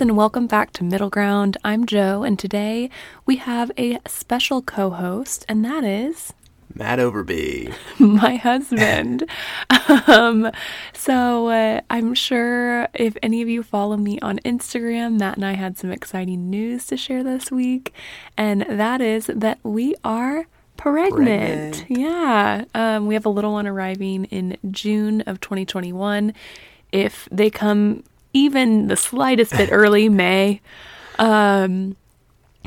friends, and welcome back to Middle Ground. I'm Joe, and today we have a special co host, and that is Matt Overby. my husband. um, so uh, I'm sure if any of you follow me on Instagram, Matt and I had some exciting news to share this week, and that is that we are pregnant. Pregnant. Yeah. Um, we have a little one arriving in June of 2021. If they come even the slightest bit early, May. Um,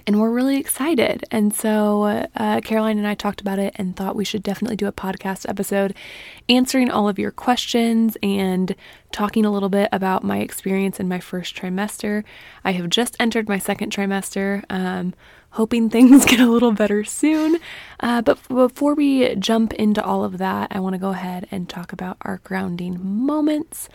and we're really excited. And so uh, Caroline and I talked about it and thought we should definitely do a podcast episode answering all of your questions and talking a little bit about my experience in my first trimester. I have just entered my second trimester. Um, hoping things get a little better soon. Uh, but f- before we jump into all of that, I want to go ahead and talk about our grounding moments.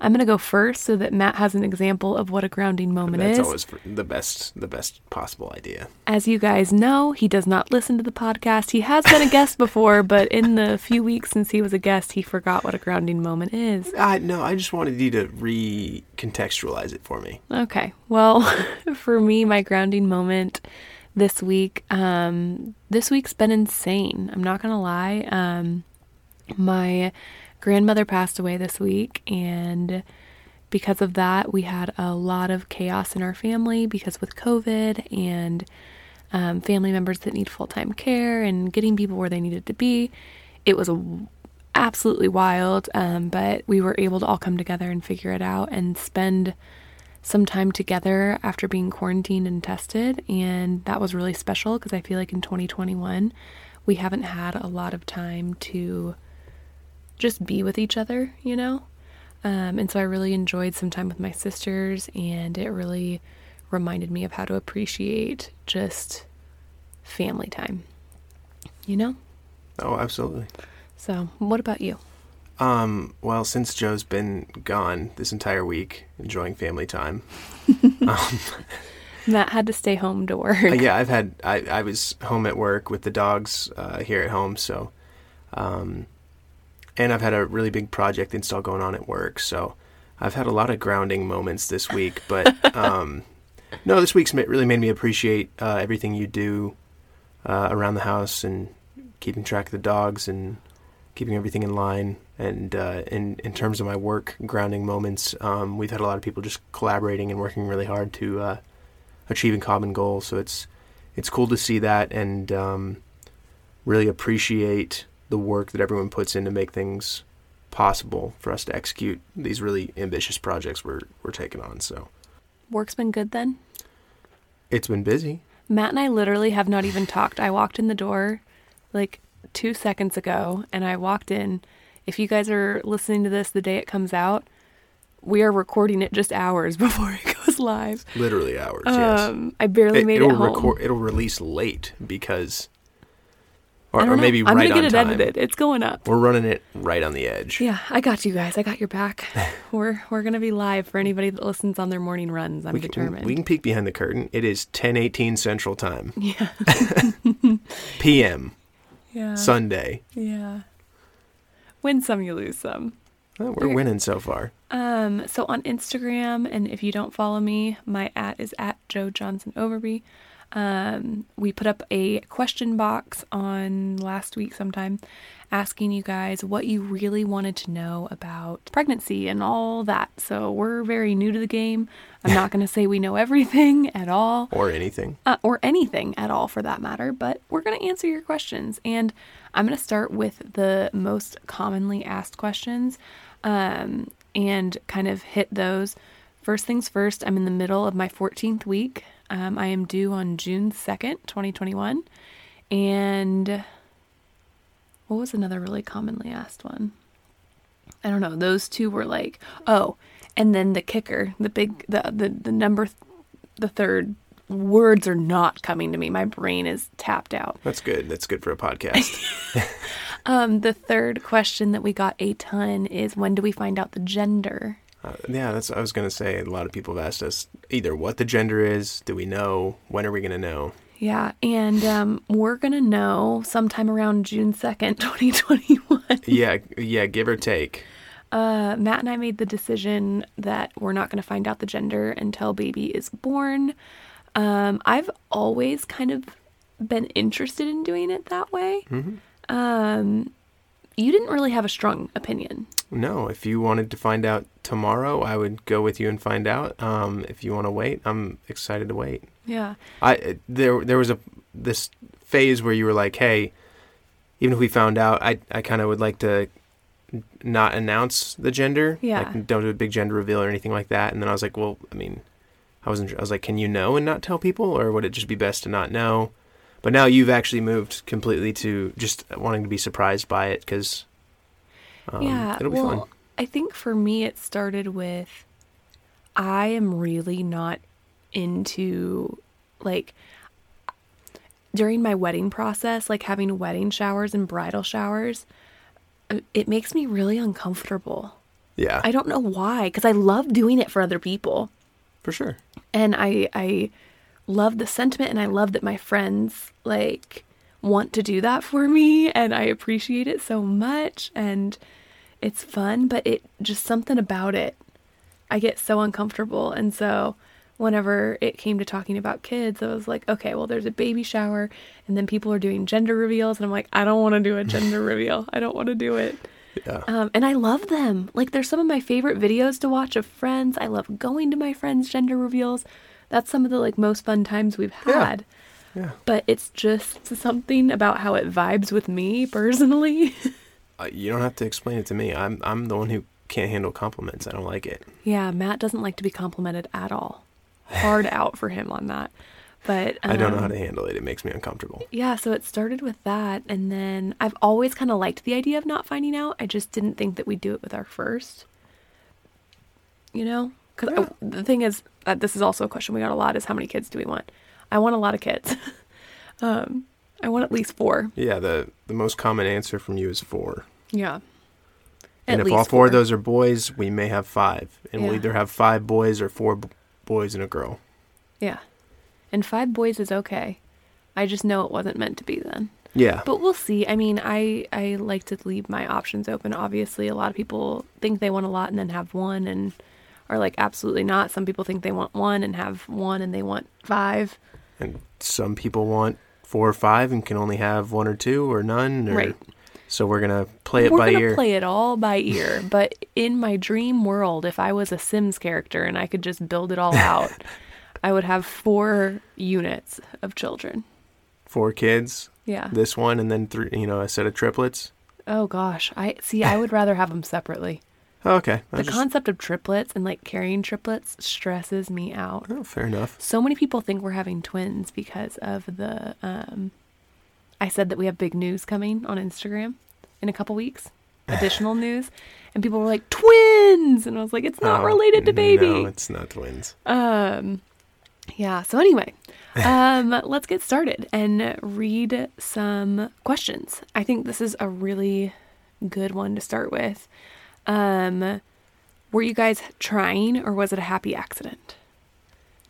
I'm going to go first so that Matt has an example of what a grounding moment That's is. That's always the best, the best possible idea. As you guys know, he does not listen to the podcast. He has been a guest before, but in the few weeks since he was a guest, he forgot what a grounding moment is. I no, I just wanted you to recontextualize it for me. Okay. Well, for me, my grounding moment this week, um, this week's been insane. I'm not going to lie. Um, my grandmother passed away this week, and because of that, we had a lot of chaos in our family because with COVID and um, family members that need full time care and getting people where they needed to be. It was absolutely wild, um, but we were able to all come together and figure it out and spend some time together after being quarantined and tested. And that was really special because I feel like in 2021, we haven't had a lot of time to just be with each other, you know? Um, and so I really enjoyed some time with my sisters, and it really reminded me of how to appreciate just family time, you know? Oh, absolutely. So, what about you? Um, well, since Joe's been gone this entire week, enjoying family time. um, Matt had to stay home to work. uh, yeah, I've had I, I was home at work with the dogs uh, here at home, so um, and I've had a really big project install going on at work, so I've had a lot of grounding moments this week. But um, no, this week's really made me appreciate uh, everything you do uh, around the house and keeping track of the dogs and keeping everything in line. And uh, in in terms of my work grounding moments, um, we've had a lot of people just collaborating and working really hard to uh, achieving common goals. So it's it's cool to see that and um, really appreciate the work that everyone puts in to make things possible for us to execute these really ambitious projects we're we're taking on. So Work's been good then? it's been busy. Matt and I literally have not even talked. I walked in the door like two seconds ago and I walked in. If you guys are listening to this the day it comes out, we are recording it just hours before it goes live. Literally hours. yes. Um, I barely It, made will it home. record. It'll release late because, or, or maybe I'm right gonna get on it time. edited. It's going up. We're running it right on the edge. Yeah, I got you guys. I got your back. we're we're gonna be live for anybody that listens on their morning runs. I'm We can, determined. we can peek behind the curtain. It is 10:18 Central Time, yeah, p.m. yeah, Sunday. yeah. Win some, you lose some. Well, we're winning so far. Um, so on Instagram, and if you don't follow me, my at is at Joe Johnson Overby. Um, we put up a question box on last week sometime asking you guys what you really wanted to know about pregnancy and all that. So we're very new to the game. I'm not going to say we know everything at all Or anything. uh, or anything at all for that matter, but we're going to answer your questions. And I'm going to start with the most commonly asked questions um, and kind of hit those. First things first, I'm in the middle of my 14th week. Um, I am due on June 2nd, 2021. And what was another really commonly asked one? I don't know. Those two were like, oh, and then the kicker, the big, the the the number, th- the third words are not coming to me. My brain is tapped out. That's good. That's good for a podcast. Um, the third question that we got a ton is when do we find out the gender? Uh, yeah, that's. I was gonna say. A lot of people have asked us either what the gender is. Do we know? When are we gonna know? Yeah, and um, we're gonna know sometime around June second, twenty twenty one. Yeah, yeah. Give or take. uh, Matt and I made the decision that we're not going to find out the gender until baby is born. Um, I've always kind of been interested in doing it that way. Um, you didn't really have a strong opinion. No, if you wanted to find out tomorrow, I would go with you and find out. Um, if you want to wait, I'm excited to wait. Yeah. I there there was a this phase where you were like, hey, even if we found out, I I kind of would like to not announce the gender. Yeah. Like don't do a big gender reveal or anything like that. And then I was like, well, I mean, I wasn't. I was like, can you know and not tell people, or would it just be best to not know? But now you've actually moved completely to just wanting to be surprised by it because um, yeah. it'll be well, fun. I think for me, it started with I am really not into like during my wedding process, like having wedding showers and bridal showers. uh, It makes me really uncomfortable. Yeah, I don't know why, because I love doing it for other people. for sure. and I I love the sentiment and I love that my friends like want to do that for me and I appreciate it so much and it's fun but it just something about it I get so uncomfortable and so whenever it came to talking about kids I was like okay well there's a baby shower and then people are doing gender reveals and I'm like I don't want to do a gender reveal I don't want to do it Yeah, um, and I love them. Like, they're some of my favorite videos to watch of friends. I love going to my friends' gender reveals. That's some of the like most fun times we've had. yeah. But it's just something about how it vibes with me personally. Uh, you don't have to explain it to me. I'm I'm the one who can't handle compliments. I don't like it. yeah, Matt doesn't like to be complimented at all. Hard out for him on that. But I don't know how um, to handle it. It makes me uncomfortable. Yeah, so it started with that, and then I've always kind of liked the idea of not finding out. I just didn't think that we'd do it with our first. You know, because the thing is, uh, this is also a question we got a lot: is how many kids do we want? I want a lot of kids. um, I want at least four. Yeah, the the most common answer from you is four. Yeah. and At if all least four of those are boys, we may have five, and we'll either have five boys or four b- boys and a girl. yeah, and five boys is okay. I just know it wasn't meant to be then. Yeah, But we'll see. I mean, I I like to leave my options open. Obviously, a lot of people think they want a lot and then have one and are like absolutely not. Some people think they want one and have one and they want five. And some people want four or five and can only have one or two or none. Or, Right. So we're gonna play it We're by gonna ear. play it all by ear. but in my dream world, if I was a Sims character and I could just build it all out, I would have four units of children. Four kids, Yeah. this one, and then three. You know, a set of triplets. Oh gosh, I see. I would rather have them separately. Oh, okay, I The just- concept of triplets and like carrying triplets stresses me out. oh, fair enough. So many people think we're having twins because of the. Um, I said that we have big news coming on Instagram in a couple weeks, additional news, and people were like twins, and I was like, it's not Oh, related to baby. No, it's not twins. Um, yeah. So anyway, um, let's get started and read some questions. I think this is a really good one to start with. Um, were you guys trying, or was it a happy accident?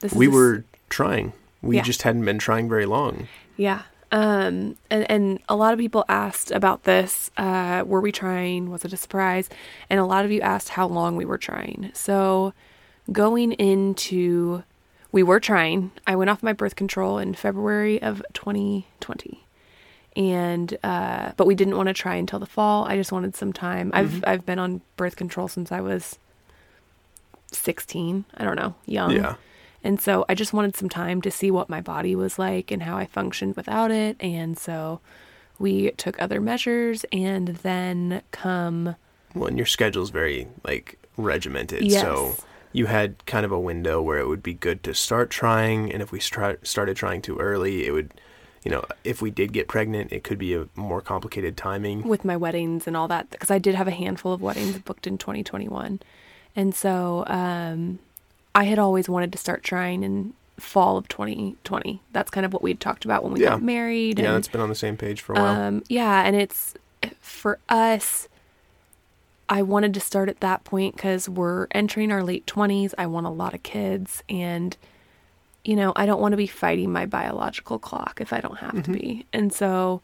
This We a s- were trying. We Yeah. just hadn't been trying very long. Yeah. Um, and, and a lot of people asked about this. Uh, were we trying? Was it a surprise? And a lot of you asked how long we were trying. So going into, we were trying. I went off my birth control in February of 2020. And, uh, but we didn't want to try until the fall. I just wanted some time. I've, I've been on birth control since I was 16. I don't know, young. Yeah. And so I just wanted some time to see what my body was like and how I functioned without it. And so we took other measures and then come Well, and your schedule's very like regimented, Yes. so you had kind of a window where it would be good to start trying, and if we start started trying too early, it would, you know, if we did get pregnant, it could be a more complicated timing. with my weddings and all that because I did have a handful of weddings booked in 2021. And so um, I had always wanted to start trying in fall of 2020. That's kind of what we had talked about when we Yeah. got married. Yeah, and, that's been on the same page for a while. Um, yeah, and it's for us. I wanted to start at that point because we're entering our late 20s. I want a lot of kids, and you know, I don't want to be fighting my biological clock if I don't have to mm-hmm. be. And so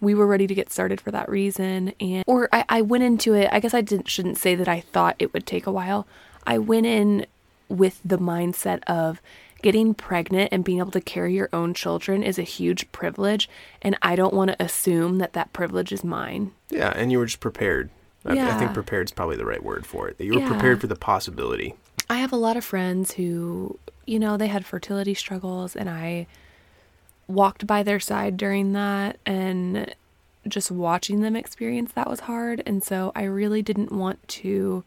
we were ready to get started for that reason. And, or I, I went into it, I guess I didn't, shouldn't say that I thought it would take a while. I went in with the mindset of getting pregnant and being able to carry your own children is a huge privilege. And I don't want to assume that that privilege is mine. Yeah, and you were just prepared. I, I think prepared is probably the right word for it. That you were Yeah. prepared for the possibility. I have a lot of friends who, you know, they had fertility struggles, and I walked by their side during that, and just watching them experience that was hard. And so I really didn't want to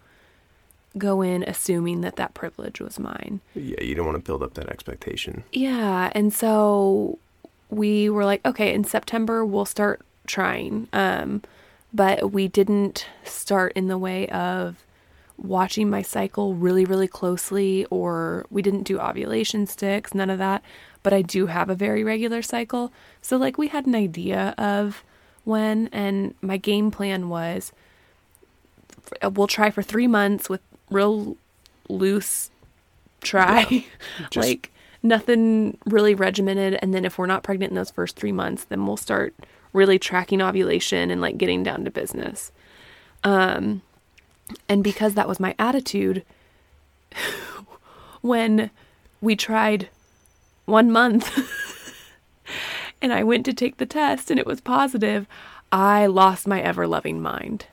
go in assuming that that privilege was mine. Yeah, you don't want to build up that expectation. Yeah, and so we were like, okay, in September we'll start trying. Um, but we didn't start in the way of watching my cycle really, really closely, or we didn't do ovulation sticks, none of that. But I do have a very regular cycle. So, like, we had an idea of when, and my game plan was we'll try for three months with real loose try. Just- like, nothing really regimented. And then if we're not pregnant in those first three months, then we'll start really tracking ovulation and like getting down to business. Um, and because that was my attitude, when we tried one month and I went to take the test and it was positive, I lost my ever loving mind.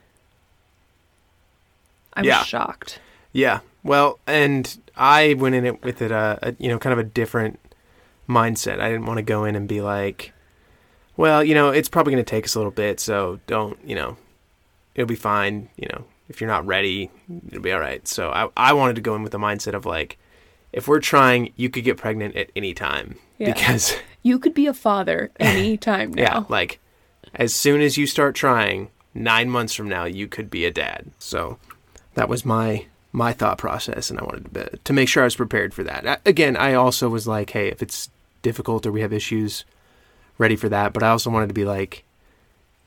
I was Yeah. shocked. Yeah. Well, and I went in it with it uh, a you know kind of a different mindset. I didn't want to go in and be like, well, you know, it's probably going to take us a little bit, so don't, you know, it'll be fine, you know, if you're not ready, it'll be all right. So I I wanted to go in with the mindset of like if we're trying, you could get pregnant at any time Yeah. because You could be a father any time now. yeah, like as soon as you start trying, 9 months from now you could be a dad. So that was my my thought process and I wanted to be, to make sure I was prepared for that. I, again, I also was like, hey, if it's difficult or we have issues, ready for that, but I also wanted to be like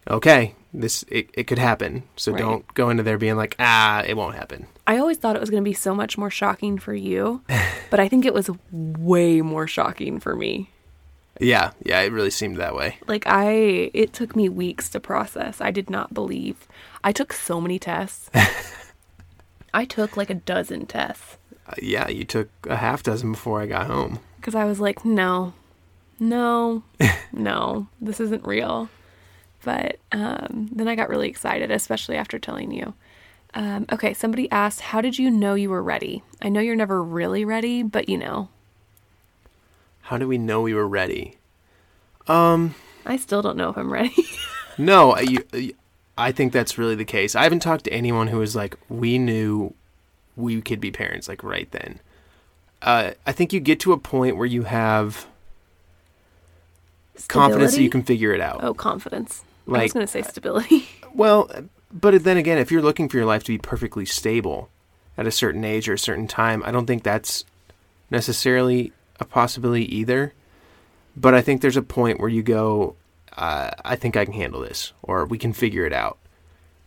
okay, this it, it could happen. So Right. don't go into there being like, ah, it won't happen. I always thought it was going to be so much more shocking for you, but I think it was way more shocking for me. Yeah, yeah, it really seemed that way. Like I it took me weeks to process. I did not believe. I took so many tests. I took like a dozen tests Uh, yeah, you took a half dozen before I got home. cuz I was like, "No. No. no. This isn't real." But um then I got really excited, especially after telling you. Um, okay, somebody asked, How did you know you were ready? I know you're never really ready, but you know. How do we know we were ready? Um, I still don't know if I'm ready. no, I- you, I think that's really the case. I haven't talked to anyone who was like, we knew we could be parents like right then. Uh, I think you get to a point where you have confidence that you can figure it out. Oh, confidence. I was going to say stability. Well, but then again, if you're looking for your life to be perfectly stable at a certain age or a certain time, I don't think that's necessarily a possibility either. But I think there's a point where you go, uh, I think I can handle this, or we can figure it out.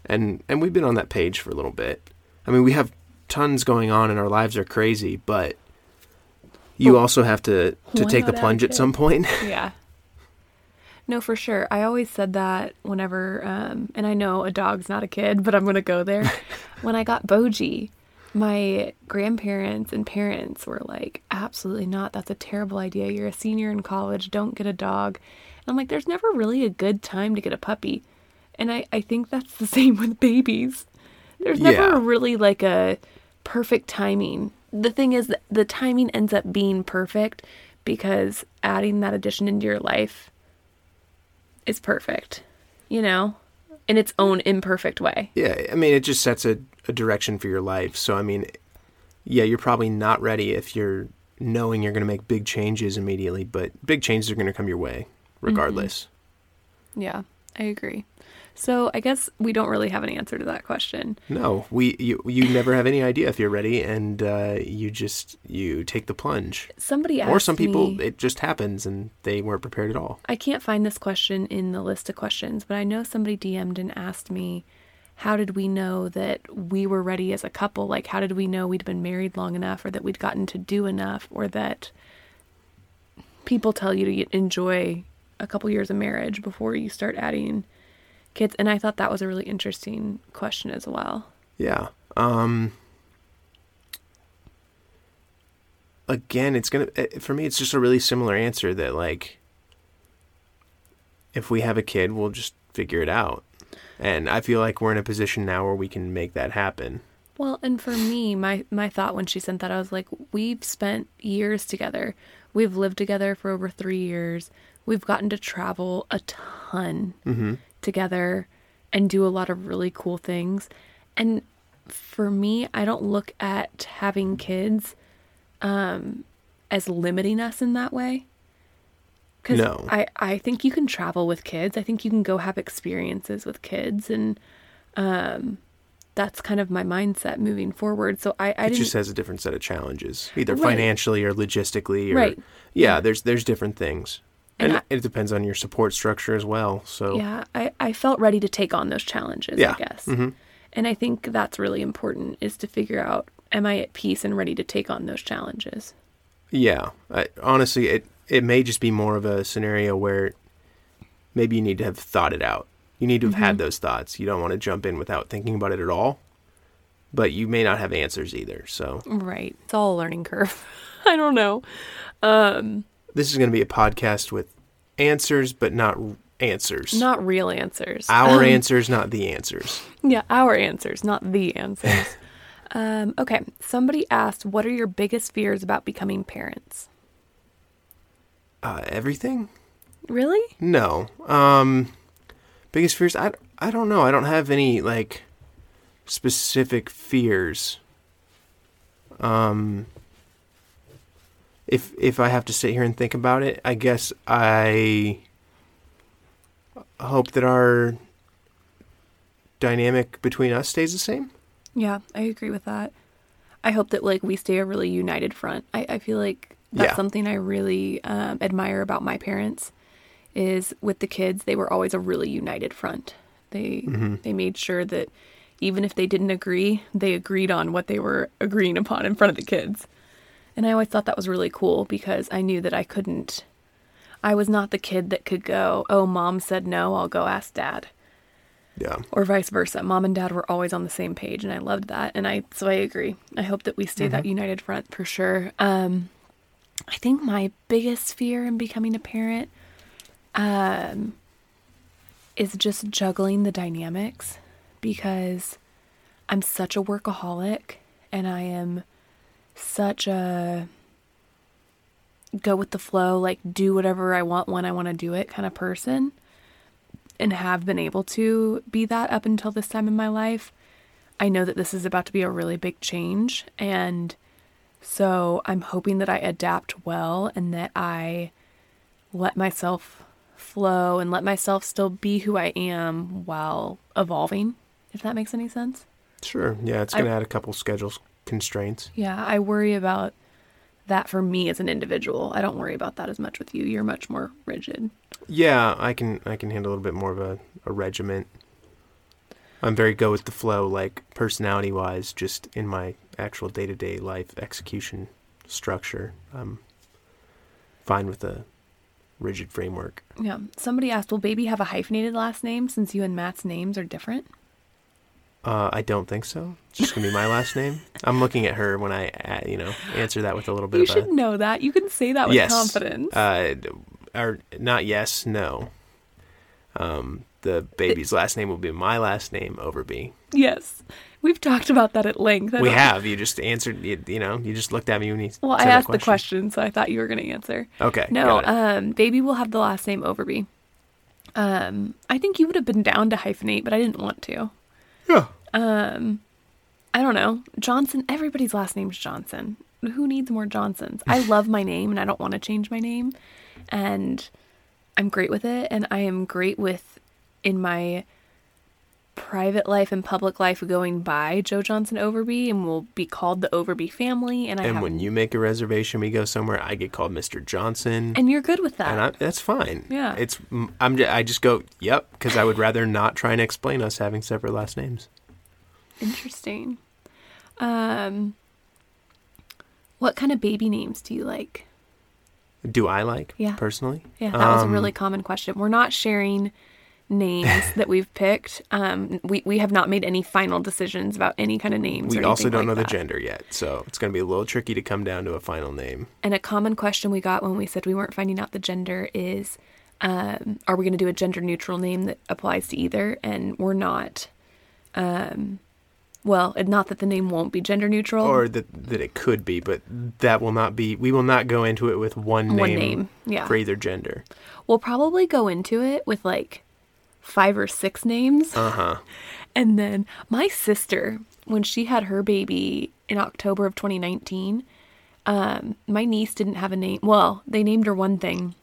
And and we've been on that page for a little bit. I mean, we have tons going on, and our lives are crazy, but you But also have to to take the plunge at some point. yeah. No, for sure. I always said that whenever, um, and I know a dog's not a kid, but I'm going to go there. when I got Boji, my grandparents and parents were like, absolutely not. That's a terrible idea. You're a senior in college. Don't get a dog. And I'm like, there's never really a good time to get a puppy. And I, I think that's the same with babies. There's never Yeah. really like a perfect timing. The thing is, the timing ends up being perfect because adding that addition into your life is perfect, you know, in its own imperfect way. Yeah, I mean, it just sets a, a direction for your life. So, I mean, yeah, you're probably not ready if you're knowing you're going to make big changes immediately, but big changes are going to come your way mm-hmm. regardless. Yeah, I agree. So I guess we don't really have an answer to that question. No, we you you never have any idea if you're ready, and uh, you just you take the plunge. Somebody asked or some people, me, it just happens and they weren't prepared at all. I can't find this question in the list of questions, but I know somebody DM'd and asked me, how did we know that we were ready as a couple? Like, how did we know we'd been married long enough or that we'd gotten to do enough or that people tell you to enjoy a couple years of marriage before you start adding kids? And I thought that was a really interesting question as well. Yeah. Um again, it's going to for me it's just a really similar answer that like if we have a kid, we'll just figure it out. And I feel like we're in a position now where we can make that happen. Well, and for me, my my thought when she sent that, I was like, we've spent years together. We've lived together for over three years. We've gotten to travel a ton Mm-hmm. Together and do a lot of really cool things. And for me, I don't look at having kids um, as limiting us in that way. Because No. I, I think you can travel with kids. I think you can go have experiences with kids. And um, that's kind of my mindset moving forward. So I, I It just has a different set of challenges, either Right. financially or logistically or Right. Yeah, there's there's different things. And And, I- it depends on your support structure as well. So Yeah, I, I felt ready to take on those challenges, Yeah. I guess. Mhm. And I think that's really important is to figure out am I at peace and ready to take on those challenges? Yeah, I, honestly, it it may just be more of a scenario where maybe you need to have thought it out. You need to have had those thoughts. You don't want to jump in without thinking about it at all. But you may not have answers either. So Right. It's all a learning curve. I don't know. Um, this is going to be a podcast with answers, but not r- answers. not real answers. Our answers, not the answers. yeah, our answers, not the answers. um, okay. Somebody asked, what are your biggest fears about becoming parents? Uh, everything? Really? No. Um, biggest fears? I, I don't know. I don't have any like specific fears. Um, if if I have to sit here and think about it, I guess I hope that our dynamic between us stays the same. Yeah, I agree with that. I hope that like we stay a really united front. I, I feel like that's Yeah. something I really um, admire about my parents. Is with the kids, they were always a really united front. They Mm-hmm. they made sure that even if they didn't agree, they agreed on what they were agreeing upon in front of the kids. And I always thought that was really cool because I knew that I couldn't. I was not the kid that could go, "Oh, mom said no, I'll go ask dad." Yeah. or vice versa. Mom and dad were always on the same page and I loved that. And I so I agree. I hope that we stay that united front for sure. Um I think my biggest fear in becoming a parent um is just juggling the dynamics because I'm such a workaholic and I am such a go with the flow, like do whatever I want when I want to do it kind of person and have been able to be that up until this time in my life. I know that this is about to be a really big change. And so I'm hoping that I adapt well and that I let myself flow and let myself still be who I am while evolving, if that makes any sense. Sure. Yeah, it's going to add a couple schedule constraints. Yeah, I worry about that for me as an individual. I don't worry about that as much with you. You're much more rigid. Yeah, I can I can handle a little bit more of a, a regiment. I'm very go with the flow, like personality wise, just in my actual day to day life execution structure. I'm fine with a rigid framework. Yeah. Somebody asked, will baby have a hyphenated last name since you and Matt's names are different? Uh, I don't think so. It's just gonna be my last name. I'm looking at her when I, uh, you know, answer that with a little bit of You of should a know that. You can say that with yes. confidence. Uh, or not yes, no. Um, the baby's last name will be my last name Overby. yes. We've talked about that at length. I We have. You just answered. You, you know, you just looked at me when you. Said. Well, I asked the question, so I thought you were going to answer. Okay. No, it. um, baby will have the last name Overby. Um, I think you would have been down to hyphenate, but I didn't want to. Yeah. Um, I don't know. Johnson, everybody's last name's Johnson. Who needs more Johnsons? I love my name and I don't want to change my name. And I'm great with it. And I am great with in my private life and public life going by Joe Johnson Overby and we'll be called the Overby family. And I And when you make a reservation, we go somewhere. I get called Mr. Johnson, and you're good with that. and I, that's fine. Yeah. It's. I'm. ju- I just go. Yep, because I would rather not try and explain us having separate last names. Interesting. Um, what kind of baby names do you like? Do I like? Yeah. Personally? Yeah, that was a Um, really common question. We're not sharing names that we've picked. Um, we we have not made any final decisions about any kind of names. We also don't like know that. the gender yet, so it's going to be a little tricky to come down to a final name. And a common question we got when we said we weren't finding out the gender is, um, are we going to do a gender neutral name that applies to either? And we're not. Um, well, not that the name won't be gender neutral. Or that that it could be, but that will not be. We will not go into it with one name, One name, yeah. for either gender. we'll probably go into it with like five or six names. Uh huh. And then my sister, when she had her baby in October of 2019, um, my niece didn't have a name. Well, they named her one thing,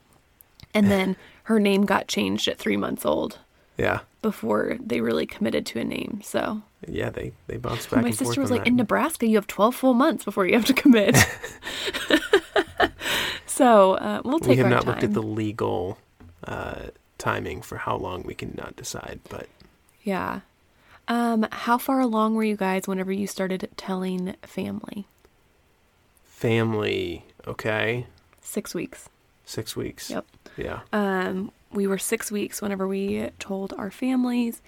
and then her name got changed at three months old Yeah. before they really committed to a name. So Yeah. They they bounce back. my sister was like, that. "In Nebraska, you have 12 full months before you have to commit." so uh, we'll take we have not time. looked at the legal uh, timing for how long we can not decide, but Yeah. Um, how far along were you guys whenever you started telling family? family. Okay. Six weeks. Six weeks. Yep. Yeah. Um, we were six weeks whenever we told our families.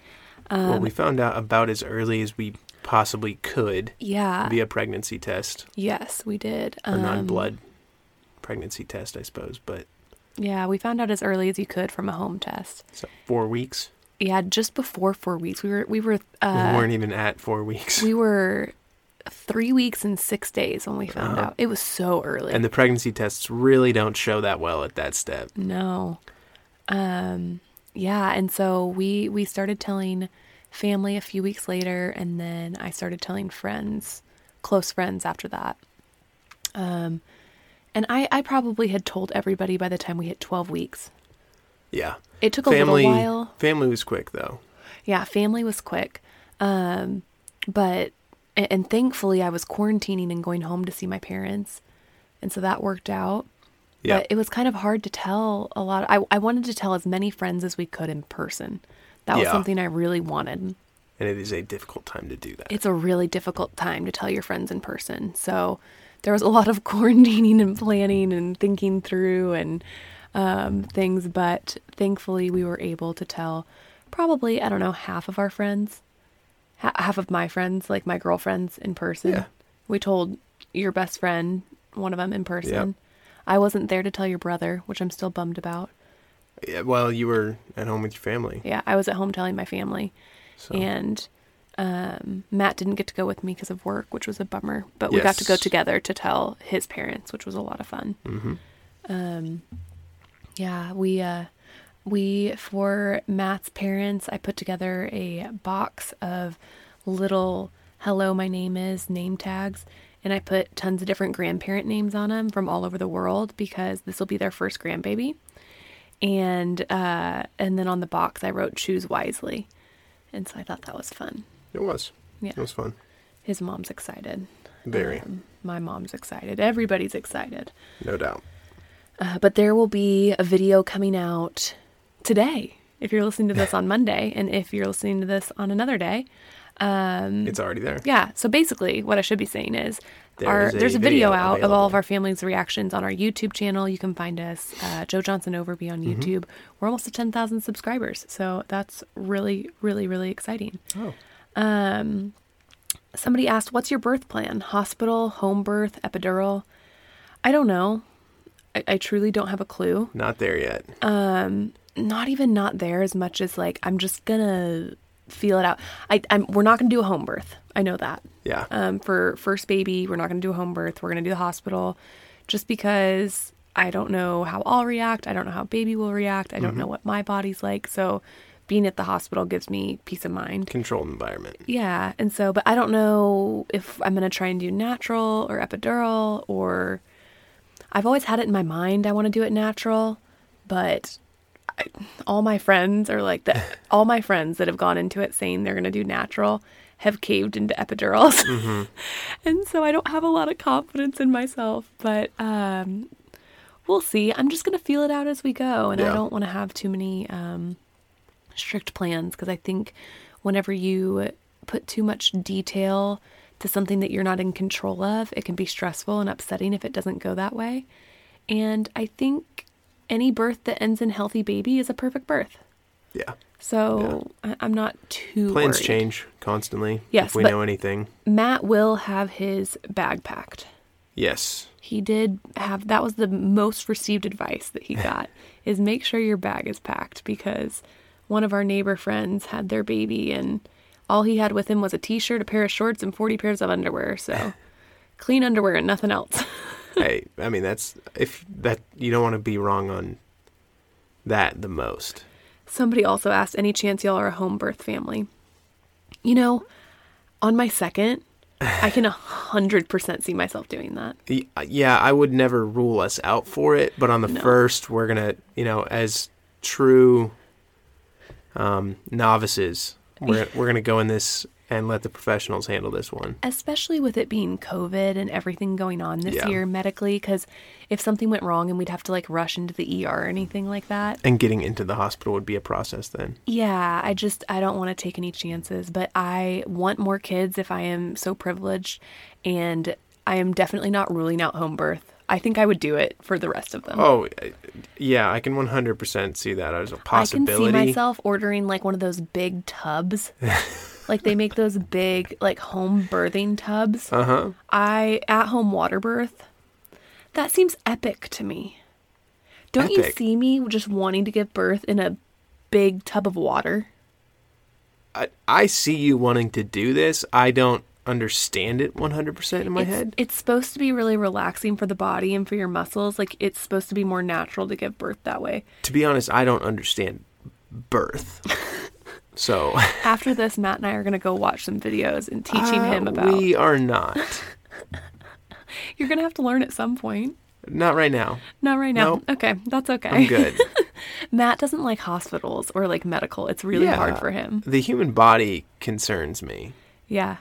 well, Um, we found out about as early as we possibly could yeah. via pregnancy test yes, we did. or Um, non-blood pregnancy test, I suppose. But Yeah, we found out as early as you could from a home test. so four weeks. Yeah, just before four weeks. We were we were we uh, weren't even at four weeks. we were three weeks and six days when we found Uh-huh. out. It was so early. and the pregnancy tests really don't show that well at that step. No. Um yeah, and so we we started telling family a few weeks later and then I started telling friends, close friends after that. Um and I I probably had told everybody by the time we hit 12 weeks. Yeah. It took a little while. family was quick though. Yeah, family was quick. Um but and, and thankfully I was quarantining and going home to see my parents. And so that worked out. Yeah. But it was kind of hard to tell a lot. I, I wanted to tell as many friends as we could in person. That was Yeah. something I really wanted. and it is a difficult time to do that. It's a really difficult time to tell your friends in person. So there was a lot of quarantining and planning and thinking through and um, things. But thankfully, we were able to tell probably, I don't know, half of our friends, ha- half of my friends, like my girlfriends in person. Yeah. We told your best friend, one of them in person. I wasn't there to tell your brother, which I'm still bummed about. yeah, well, you were at home with your family. Yeah, I was at home telling my family, So and um, Matt didn't get to go with me because of work, which was a bummer. But we got to go together to tell his parents, which was a lot of fun. Mhm. Um, yeah, we uh, we for Matt's parents, I put together a box of little "Hello, my name is" name tags. And I put tons of different grandparent names on them from all over the world because this will be their first grandbaby and uh, and then on the box I wrote choose wisely, and so I thought that was fun. It was. Yeah, It was fun. his mom's excited. Very. Um, my mom's excited. Everybody's excited. No doubt. Uh, but there will be a video coming out today. If you're listening to this on Monday, and if you're listening to this on another day, um, It's already there. yeah. So basically, what I should be saying is, There our, is a there's a video, video out of all of our family's reactions on our YouTube channel. You can find us, uh, Joe Johnson Overby on Mm-hmm. YouTube. We're almost at 10,000 subscribers, so that's really, really, really exciting. Oh. Um, somebody asked, "What's your birth plan? Hospital, home birth, epidural?" I don't know. I, I truly don't have a clue. Not there yet. Um, not even not there as much as like I'm just gonna feel it out. I, I'm we're not gonna do a home birth. I know that. yeah. Um, for first baby, we're not gonna do a home birth. We're gonna do the hospital, just because I don't know how I'll react. I don't know how baby will react. I don't know what my body's like. So, being at the hospital gives me peace of mind. Controlled environment. Yeah, and so, but I don't know if I'm gonna try and do natural or epidural or. I've always had it in my mind I want to do it natural, but I, all my friends are like that. all my friends that have gone into it saying they're gonna do natural have caved into epidurals, and so I don't have a lot of confidence in myself. But um, we'll see. I'm just gonna feel it out as we go, and I don't want to have too many um, strict plans because I think whenever you put too much detail to something that you're not in control of, it can be stressful and upsetting if it doesn't go that way. And I think any birth that ends in healthy baby is a perfect birth. Yeah. So I, I'm not too Plans worried. change constantly. Yes, If we know anything. Matt will have his bag packed. Yes. He did have that was the most received advice that he got is make sure your bag is packed because one of our neighbor friends had their baby and all he had with him was a t-shirt, a pair of shorts and 40 pairs of underwear. So clean underwear and nothing else. I I mean that's if that you don't want to be wrong on that the most. Somebody also asked any chance y'all are a home birth family. You know, on my second, I can 100% see myself doing that. Uh, yeah, I would never rule us out for it, but on the No. first, we're gonna, you know, as true um, novices, we're we're gonna go in this and let the professionals handle this one. especially with it being COVID and everything going on this Yeah. year medically. Because if something went wrong and we'd have to like rush into the ER or anything like that, And getting into the hospital would be a process then. yeah, I just I don't want to take any chances. But I want more kids if I am so privileged, and I am definitely not ruling out home birth. I think I would do it for the rest of them. Oh, yeah, I can 100% see that as a I can see myself ordering like one of those big tubs. like they make those big like home birthing tubs. Uh huh. I at home water birth. That seems epic to me. Don't you see me just wanting to give birth in a big tub of water? I, I see you wanting to do this. I don't understand it 100% in my it's, head. It's supposed to be really relaxing for the body and for your muscles. Like it's supposed to be more natural to give birth that way. To be honest, I don't understand birth. so After this, Matt and I are gonna go watch some videos and teaching Uh, him about. We are not. You're gonna have to learn at some point. Not right now. Not right now. Nope. Okay, that's okay. I'm good. Matt doesn't like hospitals or like medical. It's really Yeah. hard for him. The human body concerns me. Yeah.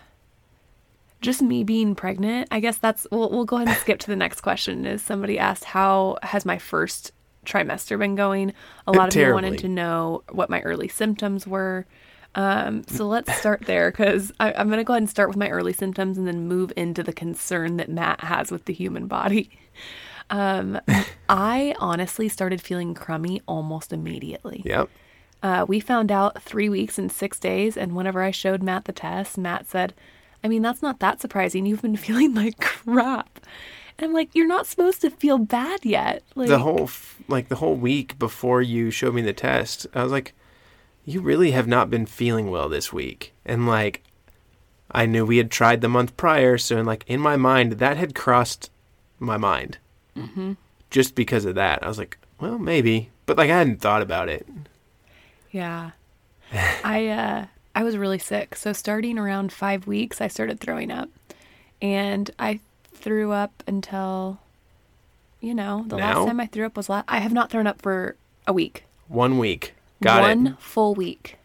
Just me being pregnant. I guess that's we'll we'll go ahead and skip to the next question. Is somebody asked how has my first trimester been going? A lot of you wanted to know what my early symptoms were. Um, so let's start there because I'm going to go ahead and start with my early symptoms and then move into the concern that Matt has with the human body. Um, I honestly started feeling crummy almost immediately. Yep. Uh, we found out three weeks and six days, and whenever I showed Matt the test, Matt said, I mean, that's not that surprising. You've been feeling like crap. And I'm like, you're not supposed to feel bad yet. Like, the whole f- like the whole week before you showed me the test, I was like, you really have not been feeling well this week. And like I knew we had tried the month prior, so in like in my mind that had crossed my mind. Mm-hmm. Just because of that, I was like, well, maybe, but like I hadn't thought about it. Yeah. I uh I was really sick. So starting around 5 weeks I started throwing up. And I threw up until you know, the Now? last time I threw up was last I have not thrown up for a week. One week, got it. One it. full week.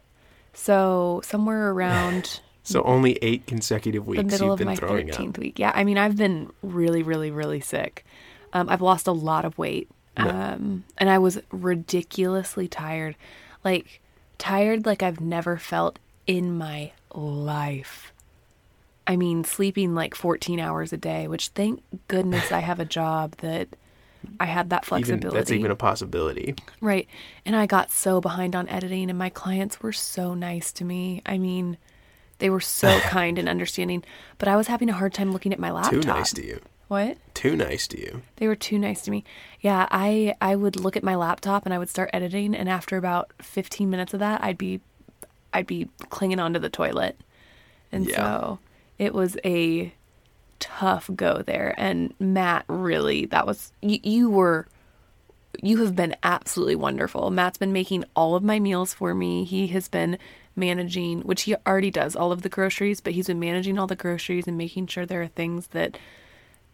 So somewhere around So only eight consecutive weeks. the middle you've of been my throwing 13th up. week. Yeah, I mean, I've been really, really, really sick. Um, I've lost a lot of weight. Um, and I was ridiculously tired. Like, tired like I've never felt in my life. I mean, sleeping like 14 hours a day, which thank goodness I have a job that I had that Even, flexibility. that's even a possibility. Right. And I got so behind on editing, and my clients were so nice to me. I mean, they were so kind and understanding, but I was having a hard time looking at my laptop. Too nice to you. What? Too nice to you. They were too nice to me. Yeah, I I would look at my laptop and I would start editing, and after about 15 minutes of that, I'd be I'd be clinging onto the toilet, and Yeah. so it was a tough go there. And Matt, really, that was you, you were you have been absolutely wonderful. Matt's been making all of my meals for me. He has been managing, which he already does, all of the groceries, but he's been managing all the groceries and making sure there are things that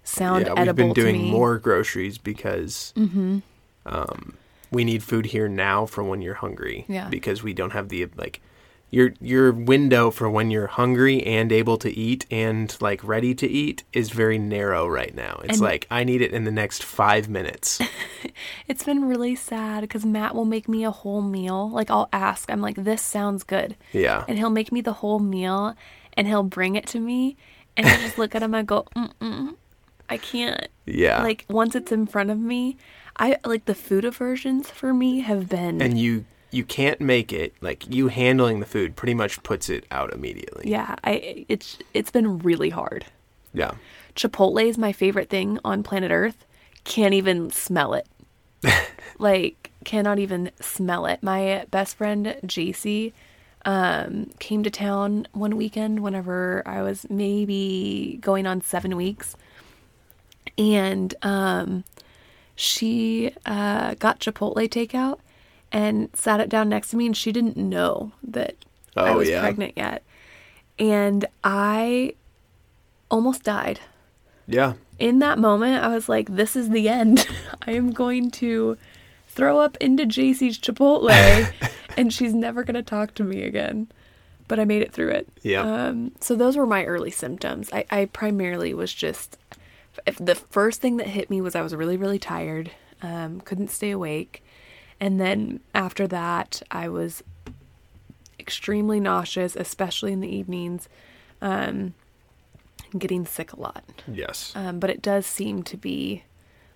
sound yeah, we've been doing more groceries because Mm-hmm. um, we need food here now for when you're hungry. Yeah. Because we don't have the like your your window for when you're hungry and able to eat and like ready to eat is very narrow right now. It's And- like I need it in the next five minutes. It's been really sad because Matt will make me a whole meal. Like I'll ask, I'm like, this sounds good. Yeah. And he'll make me the whole meal and he'll bring it to me. And I just look at him and go, mm-mm, I can't. Yeah. Like once it's in front of me, I like the food aversions for me have been and you you can't make it like you handling the food pretty much puts it out immediately. yeah, I it's it's been really hard. Yeah. Chipotle is my favorite thing on planet Earth. Can't even smell it. like cannot even smell it. My best friend JC um, came to town one weekend whenever I was maybe going on seven weeks, and um, she uh, got Chipotle takeout and sat it down next to me, and she didn't know that I Oh, was yeah. pregnant yet, and I almost died Yeah. in that moment, I was like, this is the end. I am going to throw up into JC's Chipotle and she's never going to talk to me again. But I made it through it. Yeah. Um, so those were my early symptoms. I, I primarily was just, if the first thing that hit me was I was really, really tired, um, couldn't stay awake. And then after that, I was extremely nauseous, especially in the evenings, um, getting sick a lot Yes. um, but it does seem to be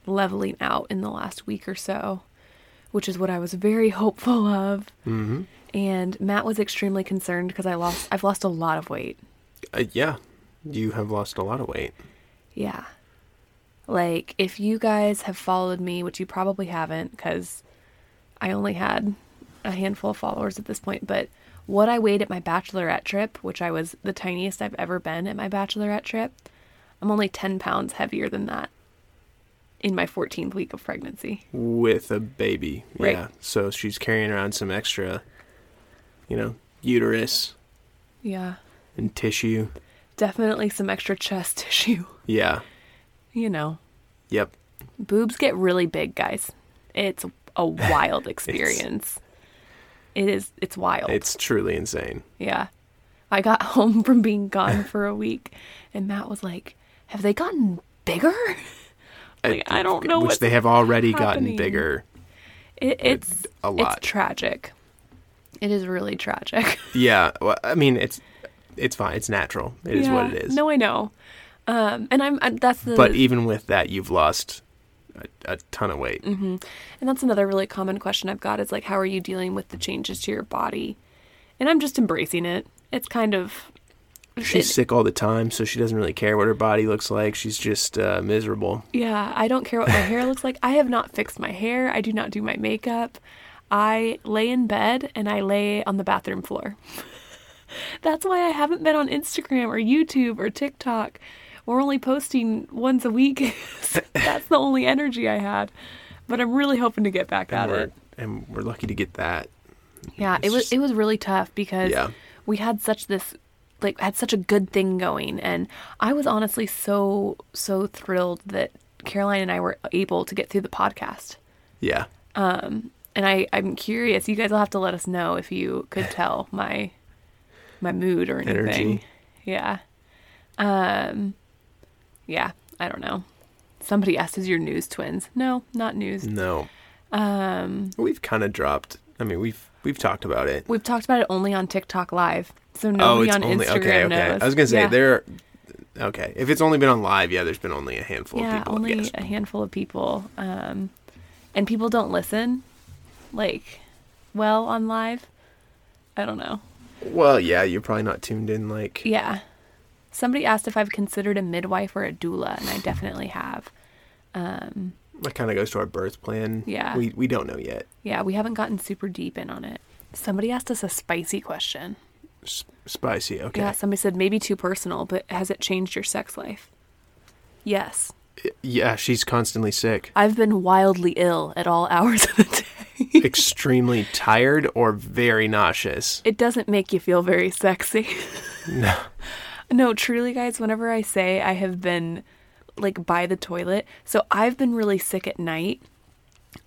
leveling out in the last week or so, which is what I was very hopeful of. mm-hmm. And Matt was extremely concerned because I lost I've lost a lot of weight. Uh, yeah. You have lost a lot of weight. Yeah. Like if you guys have followed me, which you probably haven't cuz I only had a handful of followers at this point, but what I weighed at my bachelorette trip, which I was the tiniest I've ever been at my bachelorette trip, I'm only 10 pounds heavier than that in my 14th week of pregnancy. with a baby. Right. Yeah. So she's carrying around some extra, you know, uterus Yeah. and tissue. Definitely some extra chest tissue. Yeah. You know, Yep. boobs get really big, guys. It's a wild experience. it is it's wild. It's truly insane. yeah. I got home from being gone for a week and Matt was like, "Have they gotten bigger?" Like, I don't know Which they have already happening. gotten bigger. It, it's a lot. It's tragic. It is really tragic. Yeah. Well, I mean, it's it's fine. It's natural. It is what it is. No, I know. Um, and I'm I, that's the But even with that, you've lost a, a ton of weight. Mm-hmm. And that's another really common question I've got is like, how are you dealing with the changes to your body? And I'm just embracing it. It's kind of. She's it- sick all the time, so she doesn't really care what her body looks like. She's just uh, miserable. Yeah, I don't care what my hair looks like. I have not fixed my hair. I do not do my makeup. I lay in bed and I lay on the bathroom floor. That's why I haven't been on Instagram or YouTube or TikTok. We're only posting once a week. That's the only energy I had. But I'm really hoping to get back And at it. and we're lucky to get that. Yeah, it was just- it was really tough because Yeah. we had such this like had such a good thing going and I was honestly so so thrilled that Caroline and I were able to get through the podcast. Yeah. Um and I I'm curious, you guys will have to let us know if you could tell my my mood or anything. Energy. Yeah. Um yeah, I don't know. Somebody asked is your news twins? No, not news. No. Um We've kind of dropped. I mean, we've we've talked about it. We've talked about it only on TikTok Live, so oh, nobody it's on only Instagram okay. Okay. knows. I was gonna say yeah. there. Okay, if it's only been on live, yeah, there's been only a handful yeah, of people. only a handful of people, um, and people don't listen, like, well on live. I don't know. Well, yeah, you're probably not tuned in. Like, Yeah, somebody asked if I've considered a midwife or a doula, and I definitely have. Um, that kind of goes to our birth plan. Yeah. We we don't know yet. yeah, we haven't gotten super deep in on it. Somebody asked us a spicy question. S- spicy. Okay. Yeah, somebody said maybe too personal, but has it changed your sex life? Yes. Yeah, she's constantly sick, I've been wildly ill at all hours of the day. extremely tired, or very nauseous. It doesn't make you feel very sexy. No. no, truly, guys, whenever I say I have been like by the toilet, so I've been really sick at night,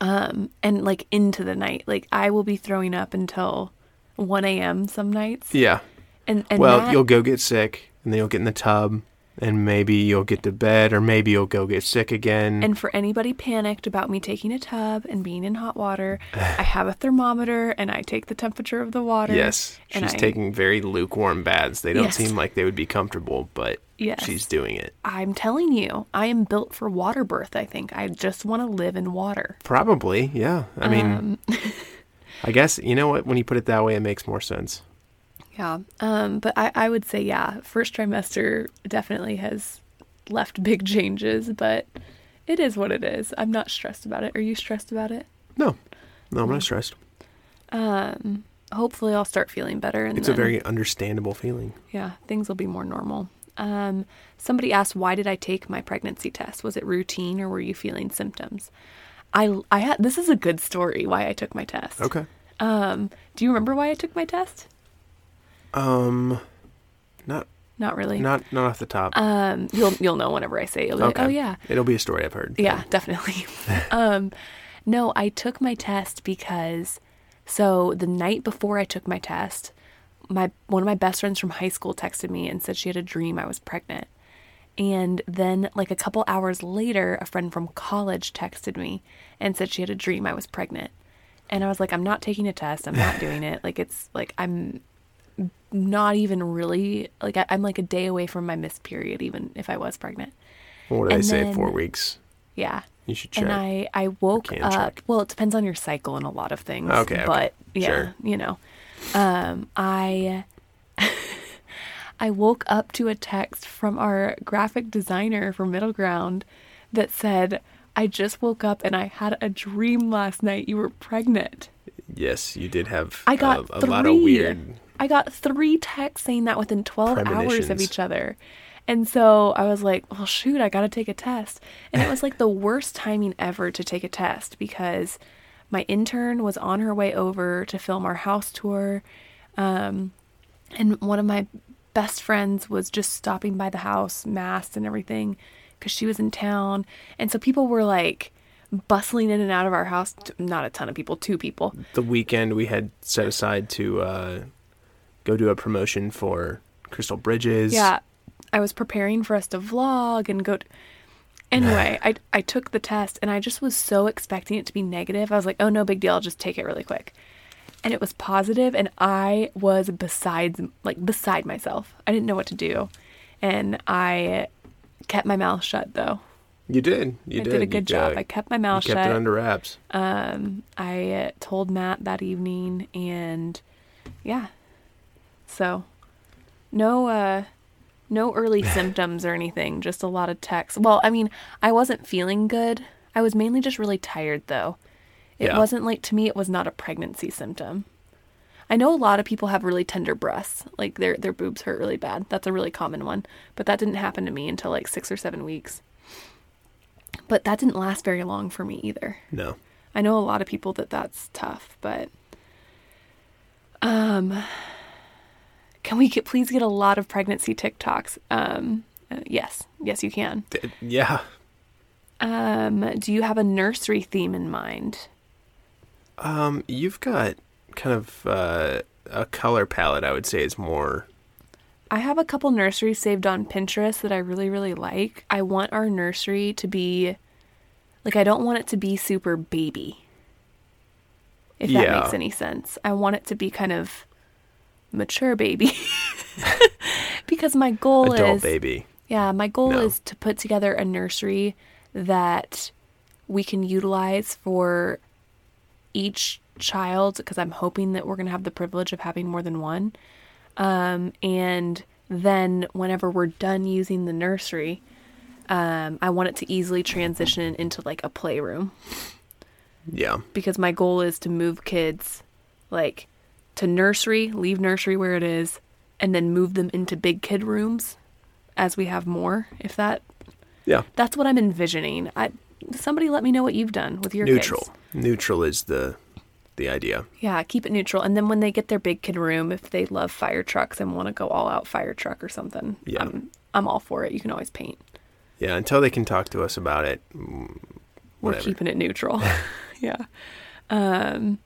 um, and like into the night. Like I will be throwing up until 1 a.m. some nights. Yeah. And, and well, Matt- you'll go get sick, and then you'll get in the tub, And maybe you'll get to bed, or maybe you'll go get sick again. And for anybody panicked about me taking a tub and being in hot water, I have a thermometer and I take the temperature of the water. yes, and she's I- taking very lukewarm baths. They don't Yes. seem like they would be comfortable, but Yes. she's doing it. I'm telling you, I am built for water birth, I think. I just want to live in water. Probably, yeah. I mean, Um, I guess you know what? When you put it that way, it makes more sense. Yeah. Um, but I, I would say, yeah, first trimester definitely has left big changes, but it is what it is. I'm not stressed about it. Are you stressed about it? No, no, I'm Mm. not stressed. Um, hopefully I'll start feeling better. And It's a very understandable feeling. Yeah, things will be more normal. Um, somebody asked, why did I take my pregnancy test? Was it routine or were you feeling symptoms? I, I had, this is a good story why I took my test. Okay. Um, do you remember why I took my test? Um, not Not really. not not off the top. Um, you'll, you'll know whenever I say it. You'll be like, oh yeah. It'll be a story I've heard. Yeah, definitely. um, no, I took my test because so the night before I took my test, my one of my best friends from high school texted me and said she had a dream I was pregnant. And then like a couple hours later, a friend from college texted me and said she had a dream I was pregnant. And I was like, I'm not taking a test. I'm not doing it. Like it's like I'm not even really like I, I'm like a day away from my missed period, even if I was pregnant. Well, what do they And say? then- Four weeks. Yeah. You should check. And I, I woke up. check. Well, it depends on your cycle and a lot of things. Okay, okay. But yeah, Sure. you know, um, I, I woke up to a text from our graphic designer for Middle Ground that said, "I just woke up and I had a dream last night. You were pregnant." yes, you did have. I got a, a lot of weird. I got three texts saying that within 12 hours of each other. And so I was like, well, shoot, I got to take a test. And it was like the worst timing ever to take a test because my intern was on her way over to film our house tour. Um, and one of my best friends was just stopping by the house, masked and everything, because she was in town. And so people were like bustling in and out of our house. Not a ton of people, two people. The weekend we had set aside to uh, go do a promotion for Crystal Bridges. Yeah, I was preparing for us to vlog and go. To... Anyway, I I took the test and I just was so expecting it to be negative. I was like, oh no, big deal. I'll just take it really quick. And it was positive, and I was besides like beside myself. I didn't know what to do, and I kept my mouth shut though. You did. You I did. did a good You, job. uh, I kept my mouth kept shut. Kept it under wraps. Um, I told Matt that evening, and yeah, so no, uh, no early symptoms or anything. Just a lot of texts. Well, I mean, I wasn't feeling good. I was mainly just really tired, though. It Yeah. wasn't like to me. It was not a pregnancy symptom. I know a lot of people have really tender breasts, like their their boobs hurt really bad. That's a really common one, but that didn't happen to me until like six or seven weeks. But that didn't last very long for me either. No. I know a lot of people that that's tough, but um can we get please get a lot of pregnancy TikToks? Um uh, yes. Yes, you can. Yeah. Um do you have a nursery theme in mind? Um, you've got kind of uh, a color palette. I would say is more. I have a couple nurseries saved on Pinterest that I really really like. I want our nursery to be like I don't want it to be super baby. If that Yeah. makes any sense. I want it to be kind of mature baby. because my goal is Adult is baby. Yeah, my goal No. is to put together a nursery that we can utilize for each child because I'm hoping that we're going to have the privilege of having more than one. Um, and then whenever we're done using the nursery, um, I want it to easily transition into like a playroom Yeah. because my goal is to move kids like to nursery, leave nursery where it is, and then move them into big kid rooms as we have more. If that Yeah. that's what I'm envisioning. I somebody let me know what you've done with your Neutral. kids. Neutral is the the idea. Yeah, keep it neutral. And then when they get their big kid room, if they love fire trucks and want to go all out fire truck or something, Yeah. I'm I'm all for it. You can always paint. Yeah. Until they can talk to us about it. mm, We're keeping it neutral. yeah. Um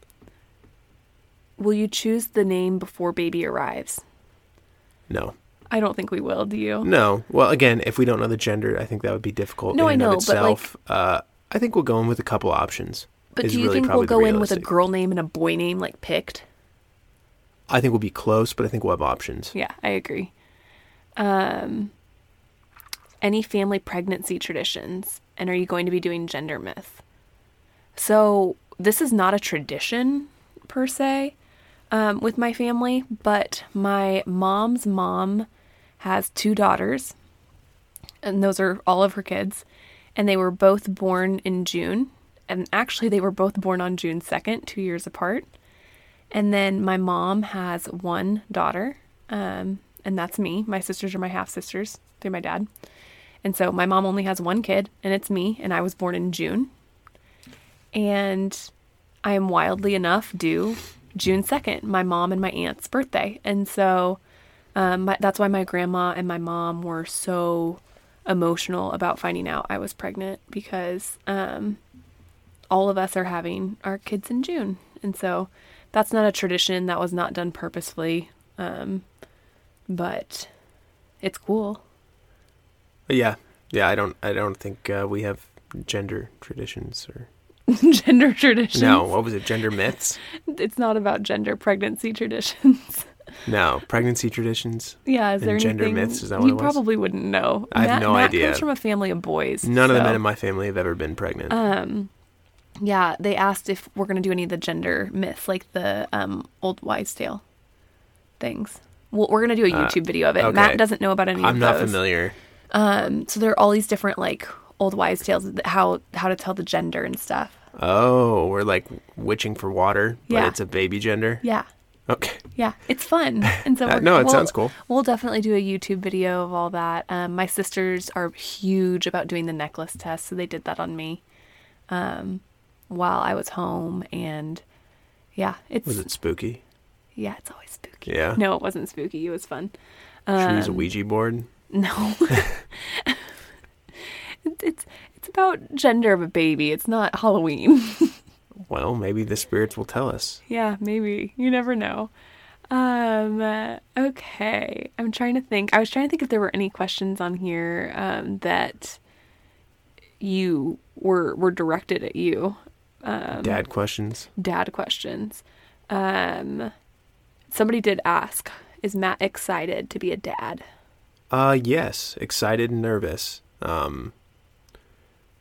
Will you choose the name before baby arrives? No. I don't think we will. Do you? No. Well, again, if we don't know the gender, I think that would be difficult. No, in I know, but, like- itself. uh, I think we'll go in with a couple options. But do you really think we'll go in with a girl name and a boy name like picked? I think we'll be close, but I think we'll have options. Yeah, I agree. Um, any family pregnancy traditions, and are you going to be doing gender myth? So this is not a tradition per se um, with my family, but my mom's mom has two daughters, and those are all of her kids, and they were both born in June, and actually they were both born on June second, two years apart. And then my mom has one daughter, um, and that's me. My sisters are my half sisters through my dad. And so my mom only has one kid, and it's me, and I was born in June. And I am wildly enough due June 2nd, my mom and my aunt's birthday. And so um, my, that's why my grandma and my mom were so emotional about finding out I was pregnant because um, all of us are having our kids in June. And so that's not a tradition that was not done purposefully. Um, but it's cool. Yeah, yeah. I don't. I don't think uh, we have gender traditions or gender traditions. no. What was it? Gender myths? It's not about gender pregnancy traditions. No, pregnancy traditions. yeah, is there gender anything myths, is that what you it was? You probably wouldn't know? I have Matt, no Matt idea. comes from a family of boys. None of the men in my family have ever been pregnant. Um, yeah, they asked if we're gonna do any of the gender myths, like the um old wives' tale things. Well, we're gonna do a Uh, YouTube video of it. okay. Matt doesn't know about any I'm not those. familiar. Um, so there are all these different like old wise tales, how how to tell the gender and stuff. Oh, we're like witching for water, but Yeah. it's a baby gender. Yeah, Okay. yeah, it's fun. And so Uh, no, it we'll- sounds cool. We'll definitely do a YouTube video of all that. Um, my sisters are huge about doing the necklace test, so they did that on me um, while I was home, and yeah, it's Was it spooky? yeah, it's always spooky. Yeah. No, it wasn't spooky. It was fun. Should we use a Um, Ouija board? No. It- it's it's about gender of a baby. It's not Halloween. Well, maybe the spirits will tell us. yeah, maybe. You never know. Um uh, okay. I'm trying to think. I was trying to think if there were any questions on here um that you were were directed at you. Um Dad questions. dad questions. Um somebody did ask, is Matt excited to be a dad? Uh, yes, excited and nervous. Um,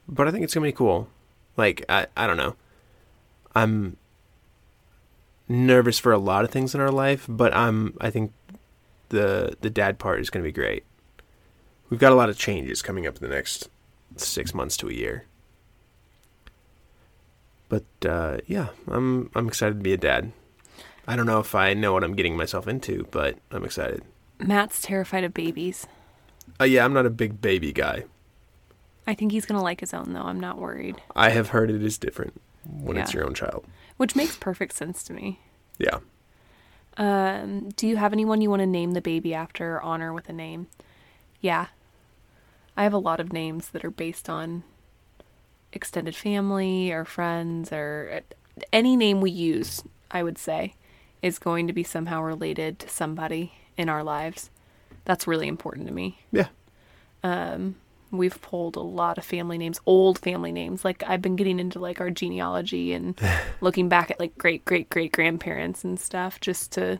but I think it's gonna be cool. Like I, I don't know. I'm nervous for a lot of things in our life, but I'm. I think the the dad part is gonna be great. We've got a lot of changes coming up in the next six months to a year. But uh, yeah, I'm I'm excited to be a dad. I don't know if I know what I'm getting myself into, but I'm excited. Matt's terrified of babies. Uh, yeah, I'm not a big baby guy. I think he's going to like his own though. I'm not worried. I have heard it is different when it's your own child. Which makes perfect sense to me. Yeah. Um, do you have anyone you want to name the baby after or honor with a name? Yeah. I have a lot of names that are based on extended family or friends or uh, any name we use, I would say, is going to be somehow related to somebody in our lives. That's really important to me. Yeah. Um, we've pulled a lot of family names, old family names. Like I've been getting into like our genealogy and looking back at like great great great grandparents and stuff just to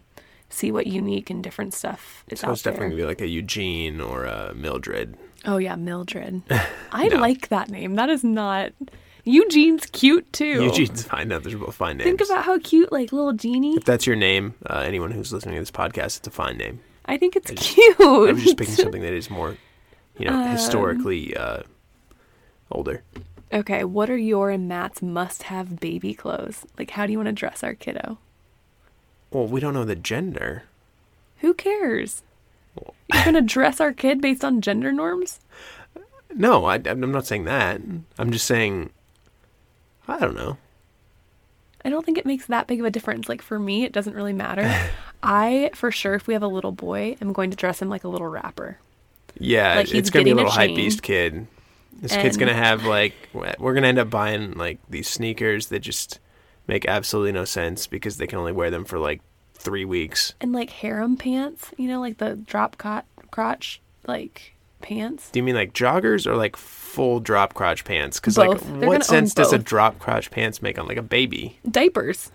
see what unique and different stuff is So out it's definitely gonna be like a Eugene or a Mildred. Oh yeah, Mildred. I No. like that name. That is not Eugene's cute too. Eugene's fine. No, those are both fine names. Think about how cute like little Genie. if that's your name, uh, anyone who's listening to this podcast, it's a fine name. I think it's I just- cute. I'm just picking something that is more, you know, Um, historically uh, older. Okay, what are your and Matt's must-have baby clothes? Like, how do you want to dress our kiddo? Well, we don't know the gender. Who cares? You're gonna dress our kid based on gender norms? No, I, I'm not saying that. I'm just saying, I don't know. I don't think it makes that big of a difference. Like for me, it doesn't really matter. I, for sure, if we have a little boy, I'm going to dress him like a little rapper. Yeah, Like, it's gonna be a little hype beast kid. This kid's gonna have like we're gonna end up buying like these sneakers that just make absolutely no sense because they can only wear them for like three weeks. And like harem pants, you know, like the drop cot- crotch like pants. Do you mean like joggers or like full drop crotch pants? Because like, They're what sense does a drop crotch pants make on like a baby? Diapers.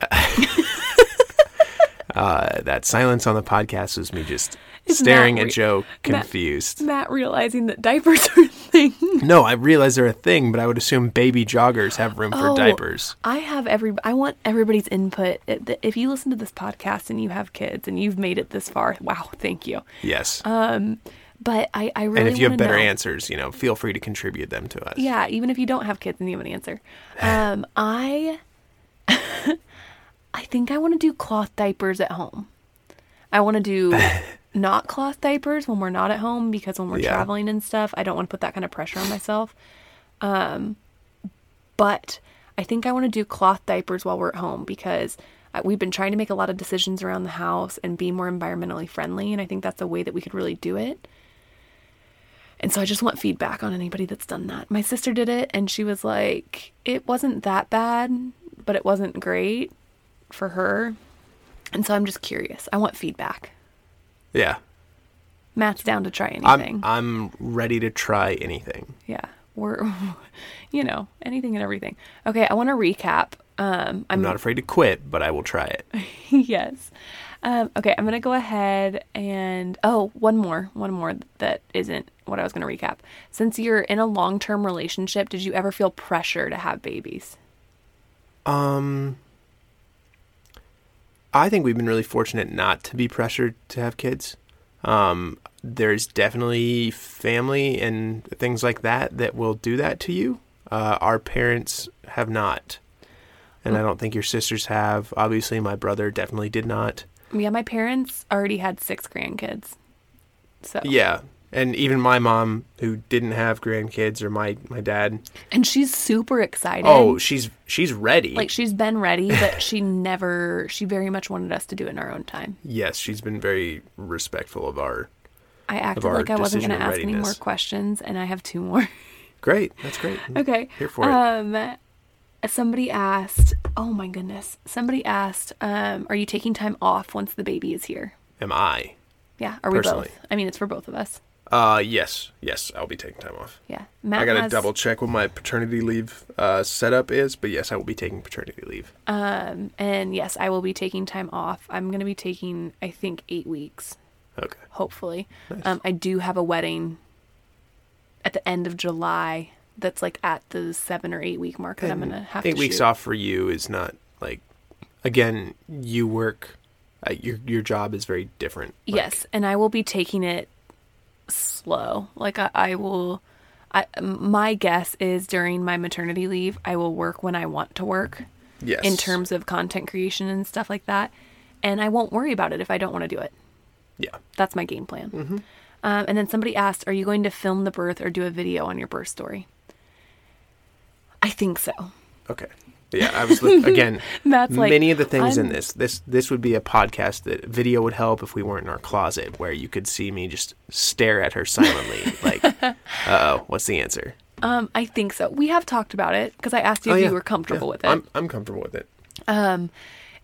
Uh, that silence on the podcast was me just It's staring Matt at Joe confused. Matt realizing that diapers are a thing. No, I realize they're a thing, but I would assume baby joggers have room for Oh. diapers. I have every. I want everybody's input. If if you listen to this podcast and you have kids and you've made it this far, wow, thank you. Yes. Um, but I, I really and if you have better know. answers, you know, feel free to contribute them to us. Yeah, even if you don't have kids and you have an answer. Um, I I think I want to do cloth diapers at home. I want to do not cloth diapers when we're not at home because when we're Yeah. traveling and stuff, I don't want to put that kind of pressure on myself. Um, but I think I want to do cloth diapers while we're at home because uh, we've been trying to make a lot of decisions around the house and be more environmentally friendly, and I think that's a way that we could really do it. And so I just want feedback on anybody that's done that. My sister did it and she was like, it wasn't that bad, but it wasn't great for her. And so I'm just curious. I want feedback. Yeah. Matt's down to try I'm anything. I'm ready to try anything. yeah. We're, you know, anything and everything. Okay. I want to recap. Um, I'm I'm not afraid to quit, but I will try it. yes. Um, okay, I'm gonna go ahead and oh, one more, one more that isn't what I was gonna recap. Since you're in a long-term relationship, did you ever feel pressure to have babies? Um I think we've been really fortunate not to be pressured to have kids. Um there's definitely family and things like that that will do that to you. Uh, our parents have not. And I don't think your sisters have. Obviously, my brother definitely did not. Yeah, my parents already had six grandkids. So Yeah. And even my mom, who didn't have grandkids, or my, my dad, and she's super excited. oh, she's she's ready. like she's been ready, but she never. She very much wanted us to do it in our own time. yes, she's been very respectful of our. I acted our like I wasn't going to ask any more questions, and I have two more. Great, that's great. Okay. Here for it. Um, somebody asked. Oh my goodness. Somebody asked. Um, are you taking time off once the baby is here? Am I? Yeah. Are we Personally. both? I mean, it's for both of us. Uh, yes, yes, I'll be taking time off. Yeah. Matt I gotta has, double check what my paternity leave uh, setup is, but yes, I will be taking paternity leave. Um, and yes, I will be taking time off. I'm going to be taking, I think, eight weeks. Okay. Hopefully. Nice. Um, I do have a wedding at the end of July. That's like at the seven or eight week mark that I'm gonna have eight weeks shoot. off for you is not like, again, you work. Uh, your your job is very different. Like, yes, and I will be taking it slow. Like I, I will. I, my guess is during my maternity leave, I will work when I want to work Yes. in terms of content creation and stuff like that, and I won't worry about it if I don't want to do it. Yeah. That's my game plan. Mm-hmm. Um, and then somebody asked, "Are you going to film the birth or do a video on your birth story?" I think so. Okay. Yeah, I was look, again. Matt's like, many of the things in I'm- this. This this would be a podcast that video would help if we weren't in our closet, where you could see me just stare at her silently, like, uh oh, what's the answer? Um, I think so. We have talked about it because I asked you Oh, if yeah. you were comfortable Yeah, with it. I'm I'm comfortable with it. Um,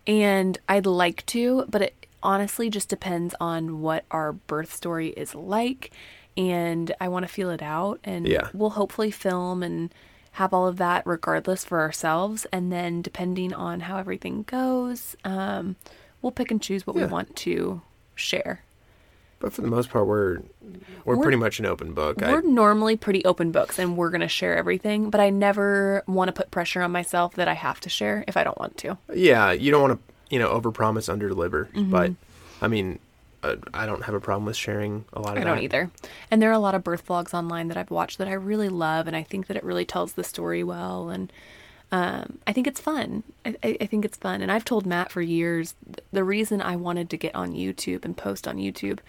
and I'd like to, but it honestly just depends on what our birth story is like. And I want to feel it out. And Yeah. we'll hopefully film and have all of that regardless for ourselves. And then depending on how everything goes, um, we'll pick and choose what we want to share. But for the most part, we're we're, We're- pretty much an open book. We're normally pretty open books and we're going to share everything, but I never want to put pressure on myself that I have to share if I don't want to. yeah, you don't want to you know overpromise, underdeliver. Mm-hmm. But I mean, I don't have a problem with sharing a lot of I that. don't either. And there are a lot of birth vlogs online that I've watched that I really love, and I think that it really tells the story well. And um, I think it's fun. I, I think it's fun. And I've told Matt for years th- the reason I wanted to get on YouTube and post on YouTube.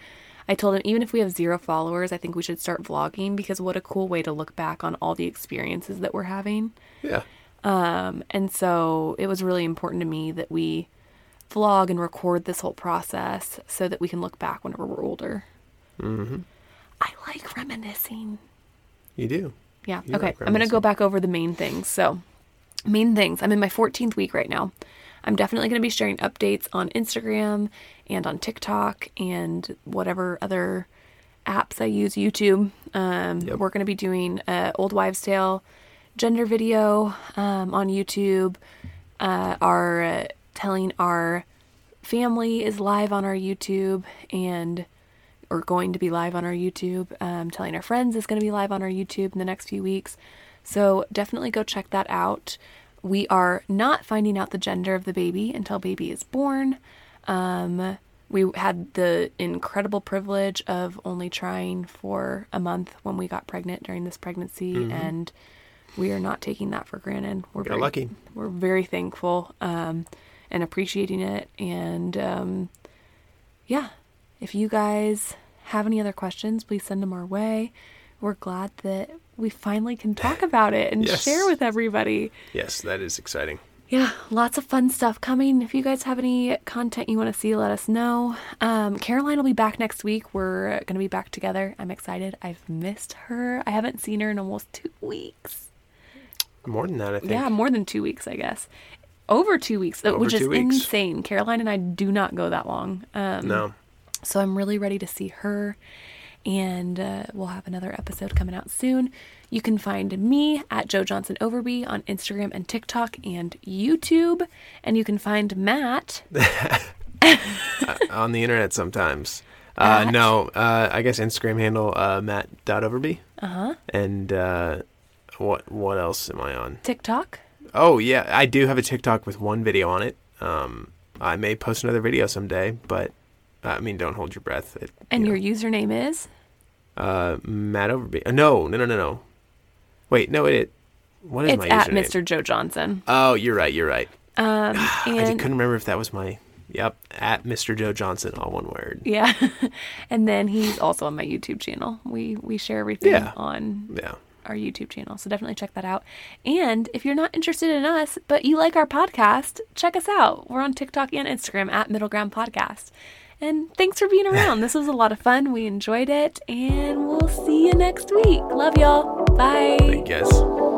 I told him even if we have zero followers, I think we should start vlogging because what a cool way to look back on all the experiences that we're having. Yeah. Um, and so it was really important to me that we vlog and record this whole process so that we can look back whenever we're older. Mm-hmm. I like reminiscing. You do. Yeah. You okay. like I'm going to go back over the main things. So, main things. I'm in my 14th week right now. I'm definitely going to be sharing updates on Instagram and on TikTok and whatever other apps I use, YouTube. Um, Yep. We're going to be doing a Old Wives' Tale gender video um, on YouTube. Uh, our uh, telling our family is live on our YouTube and or going to be live on our YouTube. Um, telling our friends is going to be live on our YouTube in the next few weeks. So definitely go check that out. We are not finding out the gender of the baby until baby is born. Um, we had the incredible privilege of only trying for a month when we got pregnant during this pregnancy, and we are not taking that for granted. We're very lucky. We're very thankful um, and appreciating it. And um, yeah, if you guys have any other questions, please send them our way. We're glad that we finally can talk about it and Yes. share with everybody. Yes, that is exciting. Yeah, lots of fun stuff coming. If you guys have any content you want to see, let us know. Um, Caroline will be back next week. We're going to be back together. I'm excited. I've missed her. I haven't seen her in almost two weeks. More than that, I think. Yeah, more than two weeks, I guess. Over two weeks, uh, Over which is weeks. insane. Caroline and I do not go that long. Um, No. so I'm really ready to see her. And uh, we'll have another episode coming out soon. You can find me at Joe Johnson Overby on Instagram and TikTok and YouTube. And you can find Matt. on the internet sometimes. Uh, no, uh, I guess Instagram handle uh, matt.overby. Uh huh. And uh, what what else am I on? TikTok. Oh yeah, I do have a TikTok with one video on it. Um, I may post another video someday, but I mean, don't hold your breath. It, And you your username is? uh, Matt Overby. Uh, no, no, no, no, no. Wait, no, it. What is It's my at username? Mr. Joe Johnson. Oh, you're right. You're right. Um, I couldn't remember if that was my. Yep, at Mr. Joe Johnson, all one word. yeah, and then he's also on my YouTube channel. We we share everything Yeah. on Yeah. Our YouTube channel. So definitely check that out. And if you're not interested in us, but you like our podcast, check us out. We're on TikTok and Instagram at Middle Ground Podcast. And thanks for being around. this was a lot of fun. We enjoyed it. And we'll see you next week. Love y'all. Bye. I guess.